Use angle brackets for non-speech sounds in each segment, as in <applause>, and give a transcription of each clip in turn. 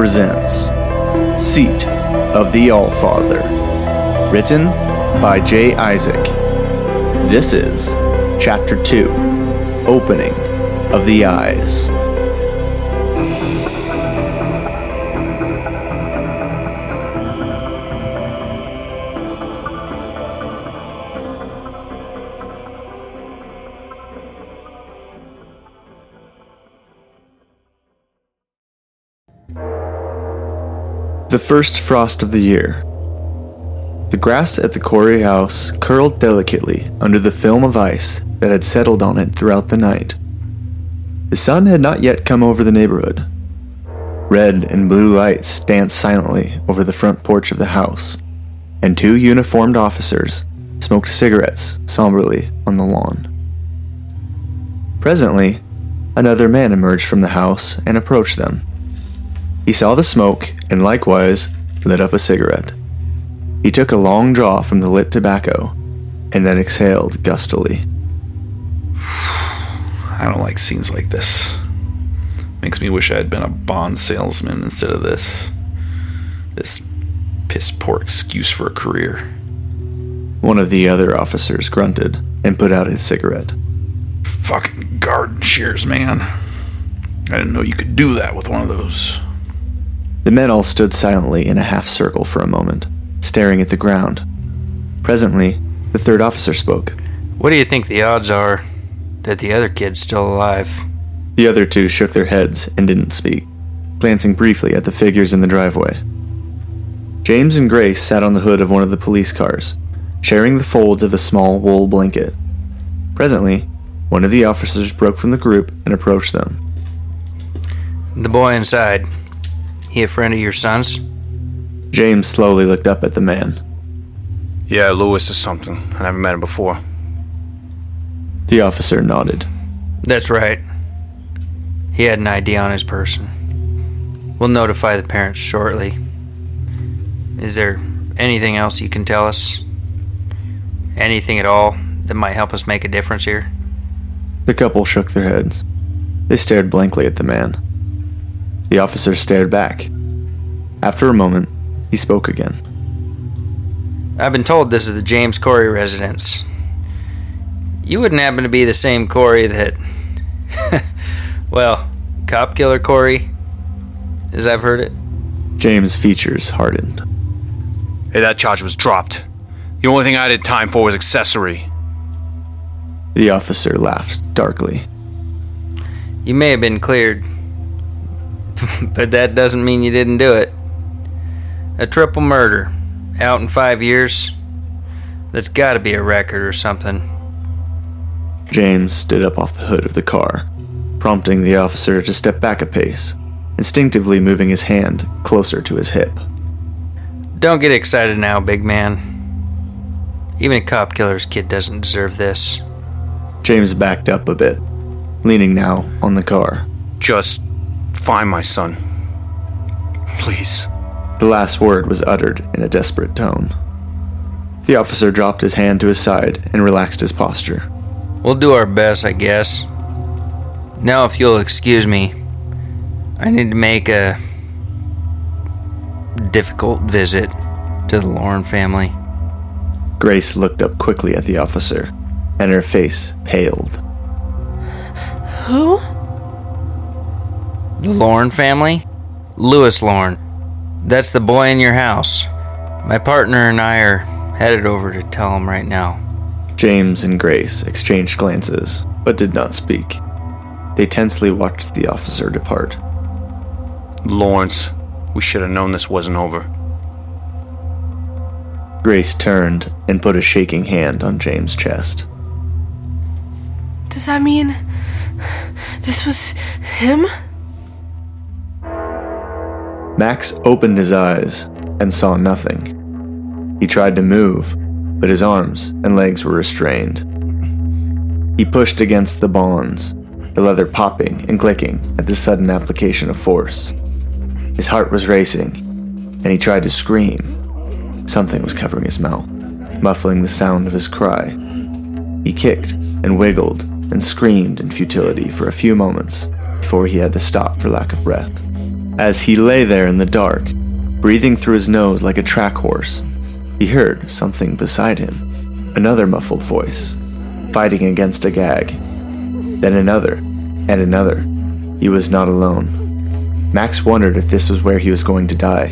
Presents Seat of the Allfather. Written by J. Isaac. This is Chapter 2 Opening of the Eyes. The first frost of the year. The grass at the quarry house curled delicately under the film of ice that had settled on it throughout the night. The sun had not yet come over the neighborhood. Red and blue lights danced silently over the front porch of the house, and two uniformed officers smoked cigarettes somberly on the lawn. Presently, another man emerged from the house and approached them. He saw the smoke and likewise lit up a cigarette. He took a long draw from the lit tobacco and then exhaled gustily. <sighs> I don't like scenes like this. Makes me wish I had been a bond salesman instead of this. This piss poor excuse for a career. One of the other officers grunted and put out his cigarette. Fucking garden shears, man. I didn't know you could do that with one of those. The men all stood silently in a half circle for a moment, staring at the ground. Presently, the third officer spoke. What do you think the odds are that the other kid's still alive? The other two shook their heads and didn't speak, glancing briefly at the figures in the driveway. James and Grace sat on the hood of one of the police cars, sharing the folds of a small wool blanket. Presently, one of the officers broke from the group and approached them. The boy inside, he a friend of your son's? James slowly looked up at the man. Yeah, Lewis is something. I never met him before. The officer nodded. That's right. He had an ID on his person. We'll notify the parents shortly. Is there anything else you can tell us? Anything at all that might help us make a difference here? The couple shook their heads. They stared blankly at the man. The officer stared back. After a moment, he spoke again. I've been told this is the James Corey residence. You wouldn't happen to be the same Corey that. <laughs> well, cop killer Corey, as I've heard it. James' features hardened. Hey, that charge was dropped. The only thing I had time for was accessory. The officer laughed darkly. You may have been cleared, <laughs> but that doesn't mean you didn't do it. A triple murder, out in five years. That's gotta be a record or something. James stood up off the hood of the car, prompting the officer to step back a pace, instinctively moving his hand closer to his hip. Don't get excited now, big man. Even a cop killer's kid doesn't deserve this. James backed up a bit, leaning now on the car. Just find my son. Please. The last word was uttered in a desperate tone. The officer dropped his hand to his side and relaxed his posture. We'll do our best, I guess. Now, if you'll excuse me, I need to make a difficult visit to the Lauren family. Grace looked up quickly at the officer, and her face paled. Who? The Lauren family? Lewis Lauren. That's the boy in your house. My partner and I are headed over to tell him right now. James and Grace exchanged glances, but did not speak. They tensely watched the officer depart. Lawrence, we should have known this wasn't over. Grace turned and put a shaking hand on James' chest. Does that mean this was him? Max opened his eyes and saw nothing. He tried to move, but his arms and legs were restrained. He pushed against the bonds, the leather popping and clicking at the sudden application of force. His heart was racing, and he tried to scream. Something was covering his mouth, muffling the sound of his cry. He kicked and wiggled and screamed in futility for a few moments before he had to stop for lack of breath. As he lay there in the dark, breathing through his nose like a track horse, he heard something beside him. Another muffled voice, fighting against a gag. Then another, and another. He was not alone. Max wondered if this was where he was going to die,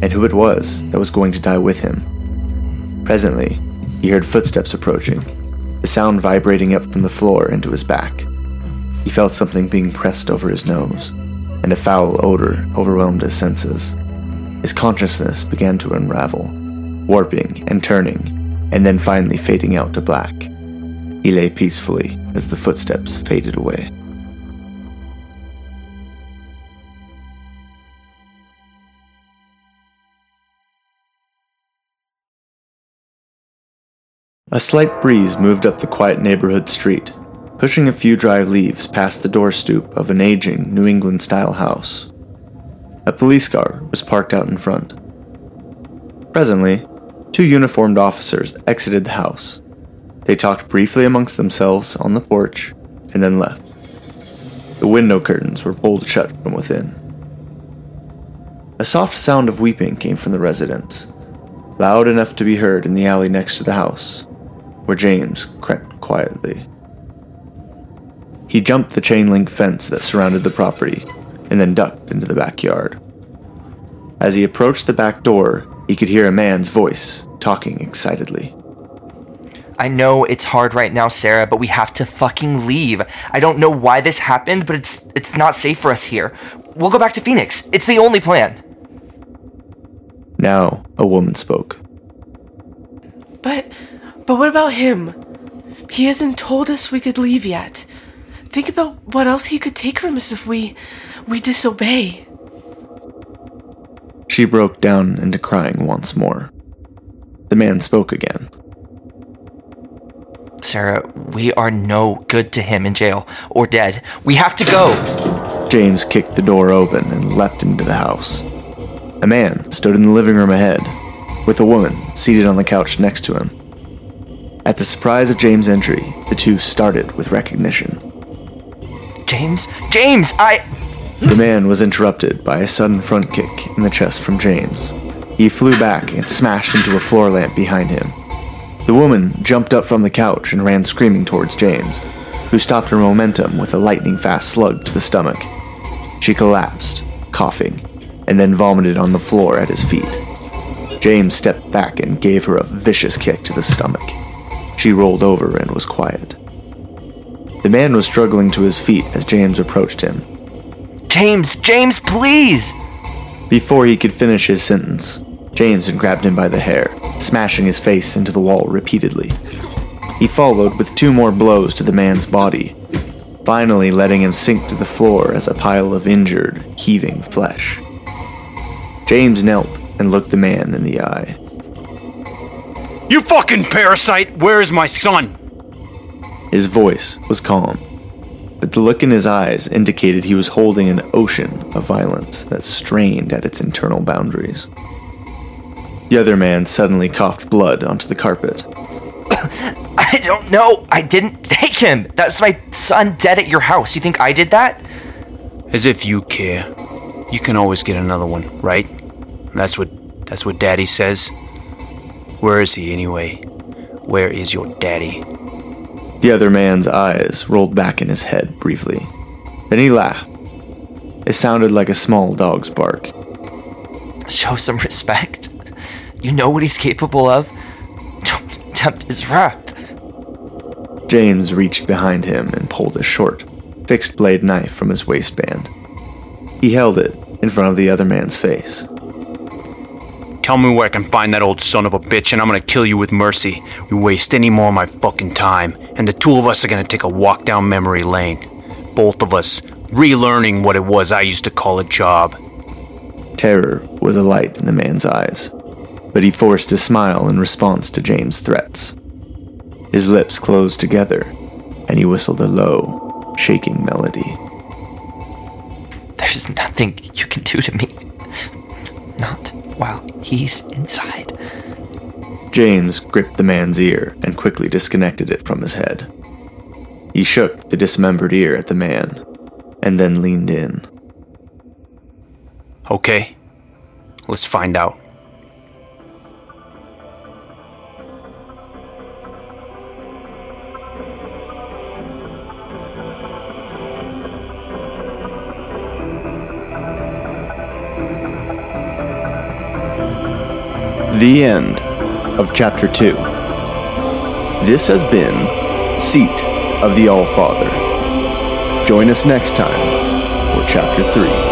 and who it was that was going to die with him. Presently, he heard footsteps approaching, the sound vibrating up from the floor into his back. He felt something being pressed over his nose, and a foul odor overwhelmed his senses. His consciousness began to unravel, warping and turning, and then finally fading out to black. He lay peacefully as the footsteps faded away. A slight breeze moved up the quiet neighborhood street, pushing a few dry leaves past the door stoop of an aging New England style house. A police car was parked out in front. Presently, two uniformed officers exited the house. They talked briefly amongst themselves on the porch and then left. The window curtains were pulled shut from within. A soft sound of weeping came from the residence, loud enough to be heard in the alley next to the house, where James crept quietly. He jumped the chain link fence that surrounded the property and then ducked into the backyard. As he approached the back door, he could hear a man's voice talking excitedly. I know it's hard right now, Sarah, but we have to fucking leave. I don't know why this happened, but it's it's not safe for us here. We'll go back to Phoenix. It's the only plan. Now, a woman spoke. But, but what about him? He hasn't told us we could leave yet. Think about what else he could take from us if we, we disobey. She broke down into crying once more. The man spoke again. Sarah, we are no good to him in jail or dead. We have to go. James kicked the door open and leapt into the house. A man stood in the living room ahead, with a woman seated on the couch next to him. At the surprise of James' entry, the two started with recognition. James, James, I The man was interrupted by a sudden front kick in the chest from James. He flew back and smashed into a floor lamp behind him. The woman jumped up from the couch and ran screaming towards James, who stopped her momentum with a lightning fast slug to the stomach. She collapsed, coughing, and then vomited on the floor at his feet. James stepped back and gave her a vicious kick to the stomach. She rolled over and was quiet. The man was struggling to his feet as James approached him. James, James, please. Before he could finish his sentence, James had grabbed him by the hair, smashing his face into the wall repeatedly. He followed with two more blows to the man's body, finally letting him sink to the floor as a pile of injured, heaving flesh. James knelt and looked the man in the eye. You fucking parasite! Where is my son? His voice was calm, but the look in his eyes indicated he was holding an ocean of violence that strained at its internal boundaries. The other man suddenly coughed blood onto the carpet. <coughs> I don't know. I didn't take him. That's my son dead at your house. You think I did that? As if you care. You can always get another one, right? That's what that's what daddy says. Where is he anyway? Where is your daddy? The other man's eyes rolled back in his head briefly. Then he laughed. It sounded like a small dog's bark. Show some respect. You know what he's capable of. Don't tempt his wrath. James reached behind him and pulled a short, fixed blade knife from his waistband. He held it in front of the other man's face. Tell me where I can find that old son of a bitch, and I'm gonna kill you with mercy. You waste any more of my fucking time, and the two of us are gonna take a walk down memory lane. Both of us, relearning what it was I used to call a job. Terror was a light in the man's eyes, but he forced a smile in response to James' threats. His lips closed together, and he whistled a low, shaking melody. There's nothing you can do to me. Not while he's inside. James gripped the man's ear and quickly disconnected it from his head. He shook the dismembered ear at the man and then leaned in. Okay? Let's find out. The end of Chapter 2. This has been Seat of the All Father. Join us next time for Chapter 3.